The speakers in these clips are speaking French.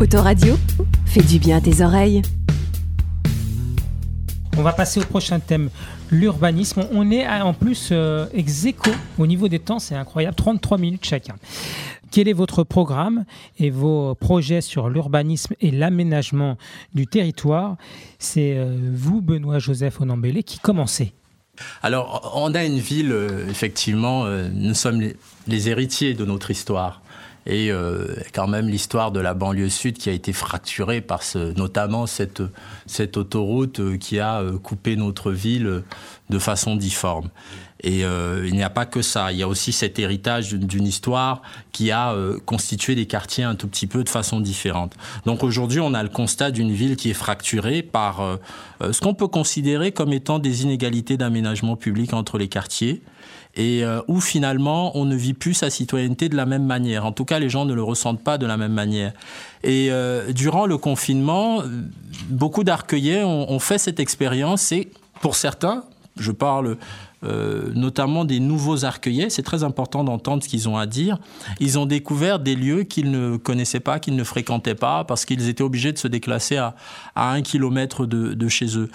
Autoradio, fais du bien à tes oreilles. On va passer au prochain thème, l'urbanisme. On est en plus euh, ex aequo au niveau des temps, c'est incroyable, 33 minutes chacun. Quel est votre programme et vos projets sur l'urbanisme et l'aménagement du territoire? C'est euh, vous, Benoît Joseph Onambélé, qui commencez. Alors, on a une ville, euh, effectivement, nous sommes les, héritiers de notre histoire. Et quand même l'histoire de la banlieue sud qui a été fracturée par notamment cette, cette autoroute qui a coupé notre ville de façon difforme. Et euh, il n'y a pas que ça. Il y a aussi cet héritage d'une histoire qui a euh, constitué des quartiers un tout petit peu de façon différente. Donc aujourd'hui, on a le constat d'une ville qui est fracturée par euh, ce qu'on peut considérer comme étant des inégalités d'aménagement public entre les quartiers et où finalement on ne vit plus sa citoyenneté de la même manière. En tout cas, les gens ne le ressentent pas de la même manière. Et durant le confinement, beaucoup d'arcueillers ont, ont fait cette expérience et pour certains, je parle euh, notamment des nouveaux arcueillers. C'est très important d'entendre ce qu'ils ont à dire. Ils ont découvert des lieux qu'ils ne connaissaient pas, qu'ils ne fréquentaient pas, parce qu'ils étaient obligés de se déclasser à, un kilomètre de, chez eux.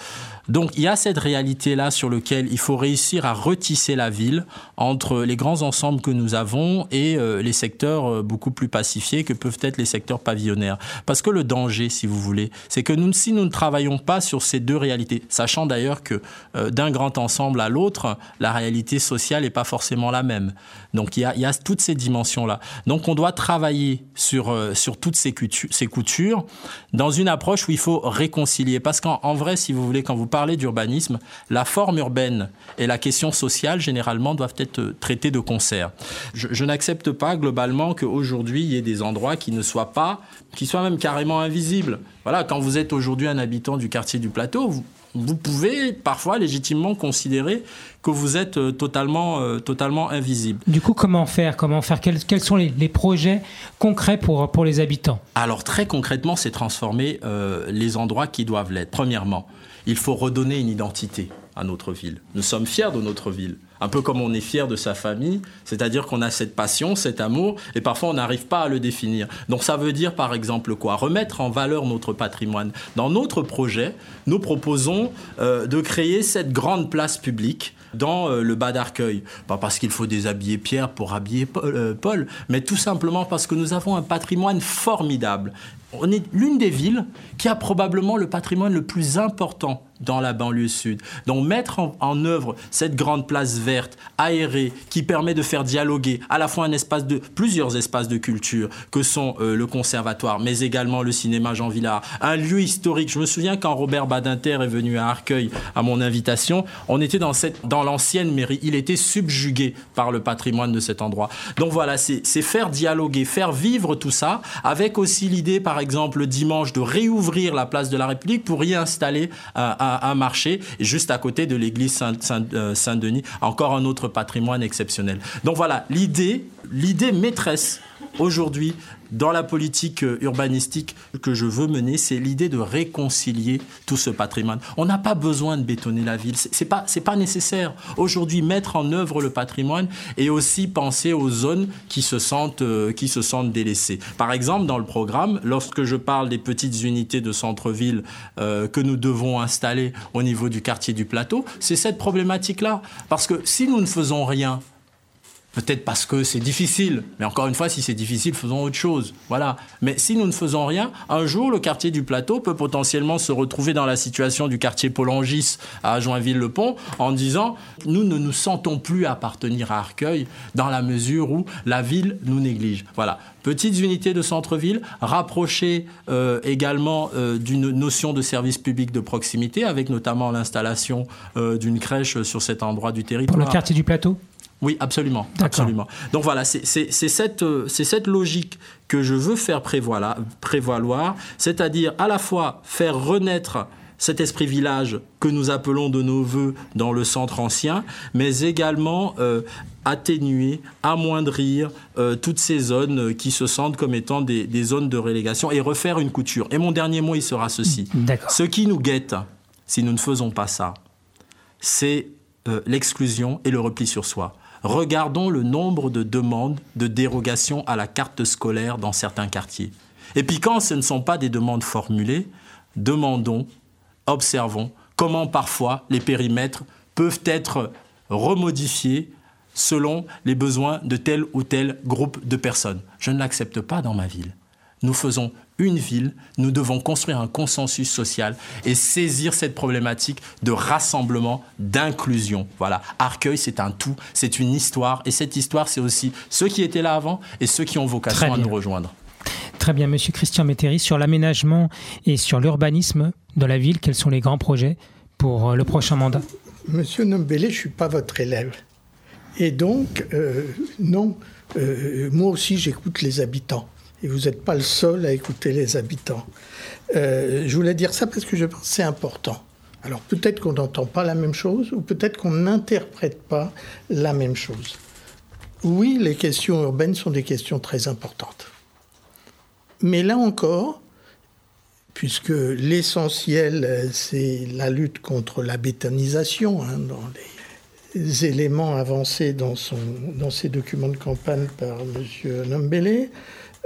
Donc il y a cette réalité-là sur laquelle il faut réussir à retisser la ville entre les grands ensembles que nous avons et euh, les secteurs euh, beaucoup plus pacifiés que peuvent être les secteurs pavillonnaires. Parce que le danger, si vous voulez, c'est que si nous ne travaillons pas sur ces deux réalités, sachant d'ailleurs que d'un grand ensemble à l'autre, la réalité sociale n'est pas forcément la même. Donc il y a, toutes ces dimensions-là. Donc on doit travailler sur, euh, sur toutes ces, ces coutures dans une approche où il faut réconcilier. Parce qu'en vrai, si vous voulez, quand vous parlez d'urbanisme, la forme urbaine et la question sociale, généralement, doivent être euh, traitées de concert. Je, je n'accepte pas globalement qu'aujourd'hui, il y ait des endroits qui ne soient pas, qui soient même carrément invisibles. Voilà, quand vous êtes aujourd'hui un habitant du quartier du plateau, vous, vous pouvez parfois légitimement considérer que vous êtes euh, totalement, euh, totalement invisible. Du coup, comment faire Comment faire quels, sont les, projets concrets pour, pour les habitants? Alors très concrètement, c'est transformer euh, les endroits qui doivent l'être. Premièrement, il faut redonner une identité à notre ville. Nous sommes fiers de notre ville un peu comme on est fier de sa famille, c'est-à-dire qu'on a cette passion, cet amour, et parfois on n'arrive pas à le définir. Donc ça veut dire par exemple quoi? Remettre en valeur notre patrimoine. Dans notre projet, nous proposons euh, de créer cette grande place publique dans euh, le bas d'Arcueil. Pas parce qu'il faut déshabiller Pierre pour habiller euh, Paul, mais tout simplement parce que nous avons un patrimoine formidable. On est l'une des villes qui a probablement le patrimoine le plus important dans la banlieue sud. Donc mettre en, œuvre cette grande place verte, aérée, qui permet de faire dialoguer à la fois un espace de plusieurs espaces de culture que sont euh, le conservatoire, mais également le cinéma Jean Villard, un lieu historique. Je me souviens quand Robert Badinter est venu à Arcueil à mon invitation, on était dans dans l'ancienne mairie, il était subjugué par le patrimoine de cet endroit. Donc voilà, c'est faire dialoguer, faire vivre tout ça, avec aussi l'idée, par exemple, le dimanche de réouvrir la place de la République pour y installer un un, marché, juste à côté de l'église euh, Saint-Denis, encore un autre patrimoine exceptionnel. Donc voilà, l'idée, l'idée maîtresse aujourd'hui dans la politique euh, urbanistique que je veux mener, c'est l'idée de réconcilier tout ce patrimoine. On n'a pas besoin de bétonner la ville, c'est pas pas nécessaire. Aujourd'hui, mettre en œuvre le patrimoine et aussi penser aux zones qui se sentent euh, qui se sentent délaissées. Par exemple, dans le programme, lorsque je parle des petites unités de centre-ville euh, que nous devons installer au niveau du quartier du plateau, c'est cette problématique-là. Parce que si nous ne faisons rien, Peut-être parce que c'est difficile. Mais encore une fois, si c'est difficile, faisons autre chose. Voilà. Mais si nous ne faisons rien, un jour, le quartier du plateau peut potentiellement se retrouver dans la situation du quartier Polangis à Joinville-le-Pont en disant nous ne nous sentons plus appartenir à Arcueil dans la mesure où la ville nous néglige. Voilà. Petites unités de centre-ville, rapprochées euh, également euh, d'une notion de service public de proximité, avec notamment l'installation euh, d'une crèche sur cet endroit du territoire. Pour le quartier du plateau? Oui, absolument. absolument. Donc voilà, c'est cette, euh, cette logique que je veux faire prévaloir, c'est-à-dire à la fois faire renaître cet esprit village que nous appelons de nos voeux dans le centre ancien, mais également euh, atténuer, amoindrir euh, toutes ces zones qui se sentent comme étant des, des, zones de relégation et refaire une couture. Et mon dernier mot, il sera ceci. Ce qui nous guette, si nous ne faisons pas ça, c'est l'exclusion et le repli sur soi. Regardons le nombre de demandes de dérogation à la carte scolaire dans certains quartiers. Et puis quand ce ne sont pas des demandes formulées, demandons, observons comment parfois les périmètres peuvent être remodifiés selon les besoins de tel ou tel groupe de personnes. Je ne l'accepte pas dans ma ville. Nous faisons une ville, nous devons construire un consensus social et saisir cette problématique de rassemblement, d'inclusion. Voilà, Arcueil, c'est un tout, c'est une histoire, et cette histoire, c'est aussi ceux qui étaient là avant et ceux qui ont vocation à nous rejoindre. Très bien, Monsieur Christian Métairie, sur l'aménagement et sur l'urbanisme de la ville, quels sont les grands projets pour euh, le prochain mandat? Monsieur Nombélé, je ne suis pas votre élève. Et donc, euh, non, euh, moi aussi j'écoute les habitants. Et vous n'êtes pas le seul à écouter les habitants. Euh, je voulais dire ça parce que je pense que c'est important. Alors peut-être qu'on n'entend pas la même chose ou peut-être qu'on n'interprète pas la même chose. Oui, les questions urbaines sont des questions très importantes. Mais là encore, puisque l'essentiel, c'est la lutte contre la bétonisation hein, dans les éléments avancés dans, son, dans ses documents de campagne par M. Nombele.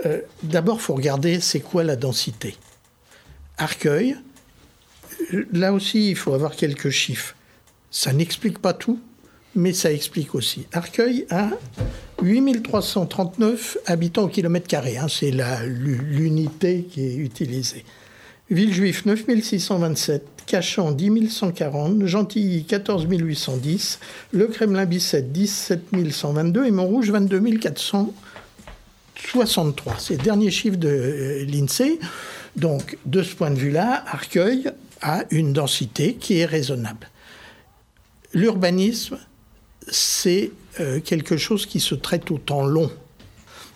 Euh, D'abord, il faut regarder c'est quoi la densité. Arcueil, là aussi, il faut avoir quelques chiffres. Ça n'explique pas tout, mais ça explique aussi. Arcueil a 8339 habitants au kilomètre carré. Hein, c'est l'unité qui est utilisée. Villejuif, 9627. Cachan 10 140, Gentilly 14 810, Le Kremlin-Bicêtre 17 122 et Montrouge 22 463. C'est le dernier chiffre de euh, l'INSEE. Donc, de ce point de vue-là, Arcueil a une densité qui est raisonnable. L'urbanisme, c'est euh, quelque chose qui se traite au temps long.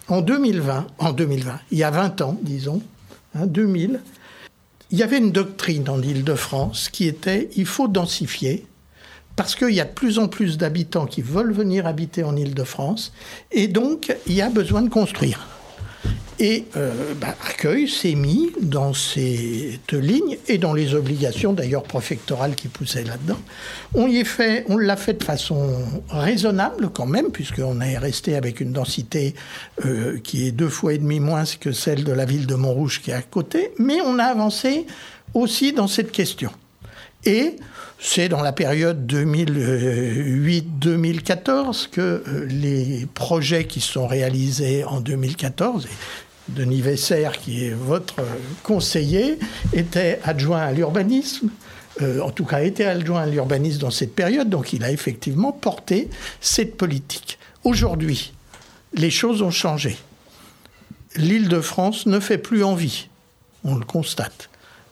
En 2020, en 2020, il y a 20 ans, disons, hein, 2000, il y avait une doctrine en Île-de-France qui était il faut densifier parce qu'il y a de plus en plus d'habitants qui veulent venir habiter en Île-de-France et donc il y a besoin de construire. Et euh, bah, s'est mis dans cette ligne et dans les obligations d'ailleurs préfectorales qui poussaient là-dedans. On y fait, on l'a fait de façon raisonnable quand même, puisqu'on est resté avec une densité euh, qui est deux fois et demi moins que celle de la ville de Montrouge qui est à côté, mais on a avancé aussi dans cette question. Et c'est dans la période 2008-2014 que euh, les projets qui sont réalisés en 2014, Denis Vesser, qui est votre conseiller, était adjoint à l'urbanisme, euh, en tout cas était adjoint à l'urbanisme dans cette période, donc il a effectivement porté cette politique. Aujourd'hui, les choses ont changé. L'île de France ne fait plus envie, on le constate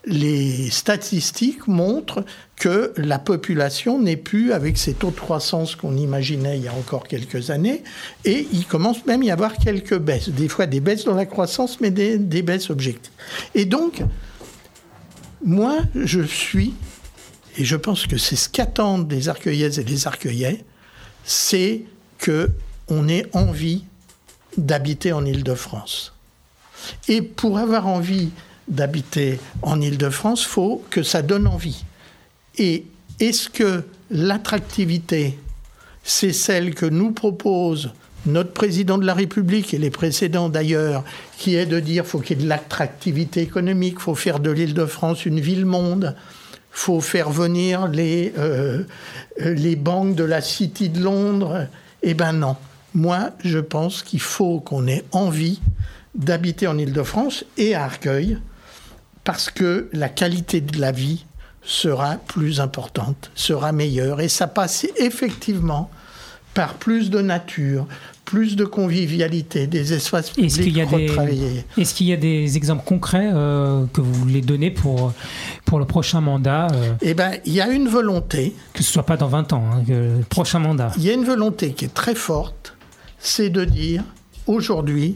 les statistiques montrent que la population n'est plus avec ces taux de croissance qu'on imaginait il y a encore quelques années, et il commence même à y avoir quelques baisses, des fois des baisses dans la croissance, mais des, baisses objectives. Et donc, moi, je suis, et je pense que c'est ce qu'attendent les arcueillaises et les arcueillais, c'est que on ait envie d'habiter en Île-de-France. Et pour avoir envie d'habiter en Île-de-France, faut que ça donne envie. Et est-ce que l'attractivité, c'est celle que nous propose notre président de la République et les précédents d'ailleurs, qui est de dire faut qu'il y ait de l'attractivité économique, faut faire de l'Île-de-France une ville-monde, faut faire venir les, euh, les banques de la City de Londres? Eh ben non. Moi, je pense qu'il faut qu'on ait envie d'habiter en Île-de-France et à Arcueil, parce que la qualité de la vie sera plus importante, sera meilleure. Et ça passe effectivement par plus de nature, plus de convivialité, des espaces publics est-ce qu'il y a des, Est-ce qu'il y a des exemples concrets euh, que vous voulez donner pour, pour le prochain mandat euh Eh bien, il y a une volonté. Que ce soit pas dans 20 ans, hein, le prochain mandat. Il y a une volonté qui est très forte, c'est de dire, aujourd'hui,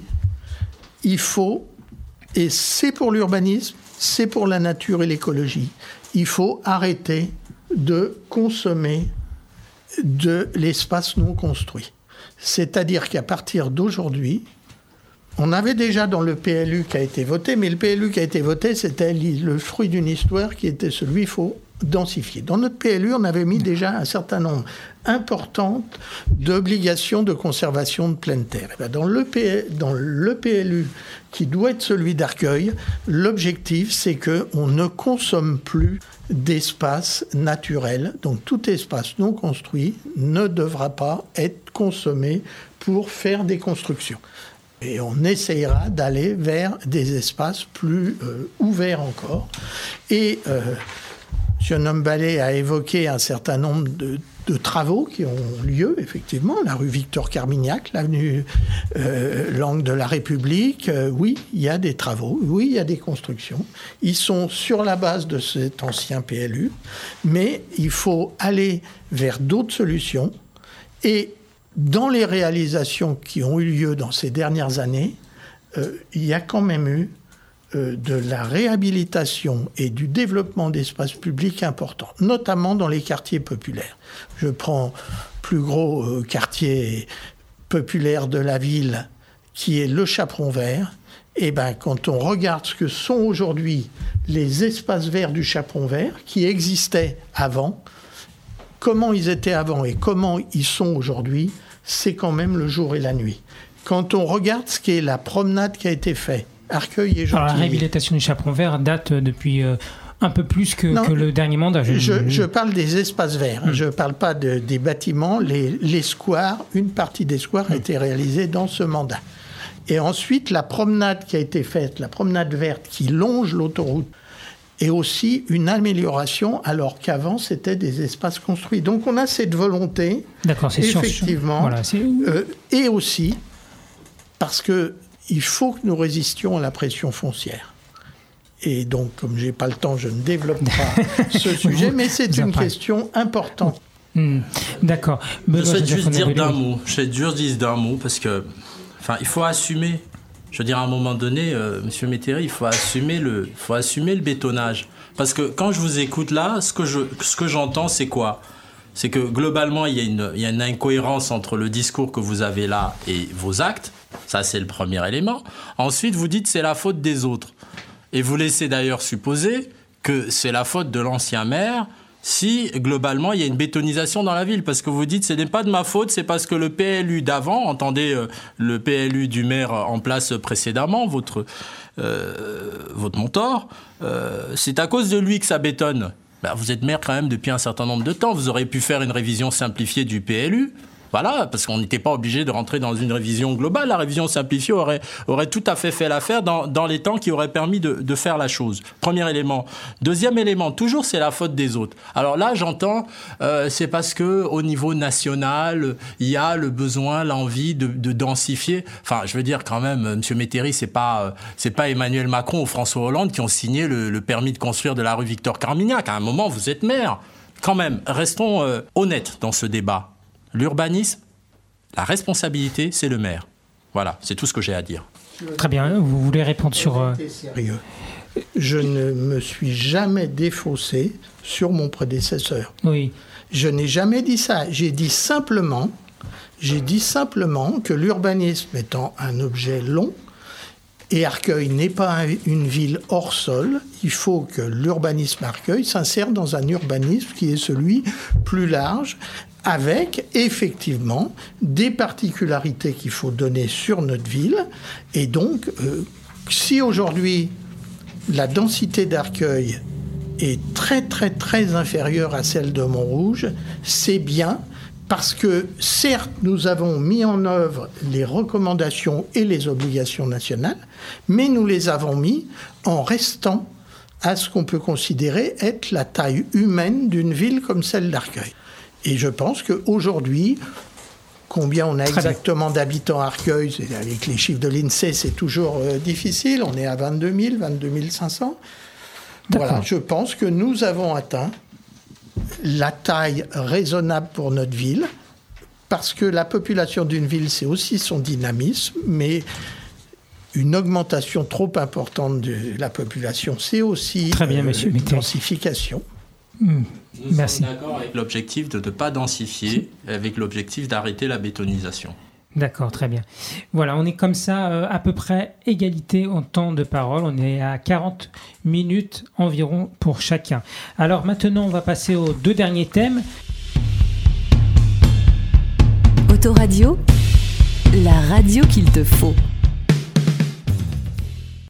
il faut, et c'est pour l'urbanisme, c'est pour la nature et l'écologie. Il faut arrêter de consommer de l'espace non construit. C'est-à-dire qu'à partir d'aujourd'hui, on avait déjà dans le PLU qui a été voté, mais le PLU qui a été voté, c'était le fruit d'une histoire qui était celui, il faut densifier. Dans notre PLU, on avait mis déjà un certain nombre important d'obligations de conservation de pleine terre. Eh ben, dans, le dans le PLU, qui doit être celui d'Arcueil, l'objectif, c'est qu'on ne consomme plus d'espace naturel. Donc tout espace non construit ne devra pas être consommé pour faire des constructions. Et on essayera d'aller vers des espaces plus euh, ouverts encore. Et euh, M. Nombalé a évoqué un certain nombre de, travaux qui ont lieu, effectivement. La rue Victor Carmignac, l'avenue euh, Langue de la République. Euh, oui, il y a des travaux. Oui, il y a des constructions. Ils sont sur la base de cet ancien PLU. Mais il faut aller vers d'autres solutions. Et dans les réalisations qui ont eu lieu dans ces dernières années, euh, il y a quand même eu de la réhabilitation et du développement d'espaces publics importants, notamment dans les quartiers populaires. Je prends plus gros euh, quartier populaire de la ville qui est le Chaperon Vert. Et eh ben, quand on regarde ce que sont aujourd'hui les espaces verts du Chaperon Vert qui existaient avant, comment ils étaient avant et comment ils sont aujourd'hui, c'est quand même le jour et la nuit. Quand on regarde ce qu'est la promenade qui a été faite, Arcueil et la réhabilitation du chaperon vert date depuis euh, un peu plus que, le dernier mandat. Je, parle des espaces verts, hmm. je ne parle pas des bâtiments. Les, squares, une partie des squares a hmm. été réalisée dans ce mandat. Et ensuite, la promenade qui a été faite, la promenade verte qui longe l'autoroute, est aussi une amélioration, alors qu'avant, c'était des espaces construits. Donc on a cette volonté, effectivement, euh, et aussi parce que il faut que nous résistions à la pression foncière. Et donc, comme je n'ai pas le temps, je ne développe pas ce sujet, mais c'est une question importante. Hmm. D'accord. Je souhaite juste dire d'un mot. Je souhaite juste dire d'un mot parce que, enfin, il faut assumer. Je veux dire, à un moment donné, euh, Monsieur Métairie, il faut assumer le, faut assumer le bétonnage. Parce que quand je vous écoute là, ce que je, ce que j'entends, c'est quoi? C'est que globalement, il y, a une, il y a une incohérence entre le discours que vous avez là et vos actes. Ça, c'est le premier élément. Ensuite, vous dites c'est la faute des autres. Et vous laissez d'ailleurs supposer que c'est la faute de l'ancien maire si globalement il y a une bétonisation dans la ville. Parce que vous dites ce n'est pas de ma faute, c'est parce que le PLU d'avant, entendez euh, le PLU du maire en place précédemment, votre, euh, votre mentor, euh, c'est à cause de lui que ça bétonne. Ben, vous êtes maire quand même depuis un certain nombre de temps. Vous auriez pu faire une révision simplifiée du PLU. Voilà, parce qu'on n'était pas obligé de rentrer dans une révision globale. La révision simplifiée aurait, tout à fait fait l'affaire dans, les temps qui auraient permis de, faire la chose. Premier élément. Deuxième élément, toujours c'est la faute des autres. Alors là, j'entends, euh, c'est parce que au niveau national, il y a le besoin, l'envie de, de, densifier. Enfin, je veux dire quand même, euh, Monsieur Métairie, c'est pas, euh, pas Emmanuel Macron ou François Hollande qui ont signé le, permis de construire de la rue Victor Carmignac. À un moment, vous êtes maire. Quand même, restons honnêtes dans ce débat. L'urbanisme, la responsabilité, c'est le maire. Voilà, c'est tout ce que j'ai à dire. Très bien, vous voulez répondre sur... Euh, sérieux. Je ne me suis jamais défaussé sur mon prédécesseur. Oui. Je n'ai jamais dit ça. J'ai dit simplement, j'ai dit simplement que l'urbanisme étant un objet long, et Arcueil n'est pas une ville hors sol. Il faut que l'urbanisme Arcueil s'insère dans un urbanisme qui est celui plus large, avec effectivement des particularités qu'il faut donner sur notre ville. Et donc, euh, si aujourd'hui la densité d'Arcueil est très très très inférieure à celle de Montrouge, c'est bien parce que certes, nous avons mis en œuvre les recommandations et les obligations nationales, mais nous les avons mis en restant à ce qu'on peut considérer être la taille humaine d'une ville comme celle d'Arcueil. Et je pense qu'aujourd'hui, combien on a exactement d'habitants à Arcueil, avec les chiffres de l'INSEE, c'est toujours euh, difficile, on est à 22 000, 22 500. Voilà, je pense que nous avons atteint la taille raisonnable pour notre ville, parce que la population d'une ville, c'est aussi son dynamisme, mais une augmentation trop importante de la population, c'est aussi Très bien, euh, une densification. Hmm. Nous sommes d'accord avec l'objectif de ne pas densifier, avec l'objectif d'arrêter la bétonisation. D'accord, très bien. Voilà, on est comme ça, euh, à peu près égalité en temps de parole. On est à 40 minutes environ pour chacun. Alors maintenant, on va passer aux deux derniers thèmes. Autoradio, la radio qu'il te faut.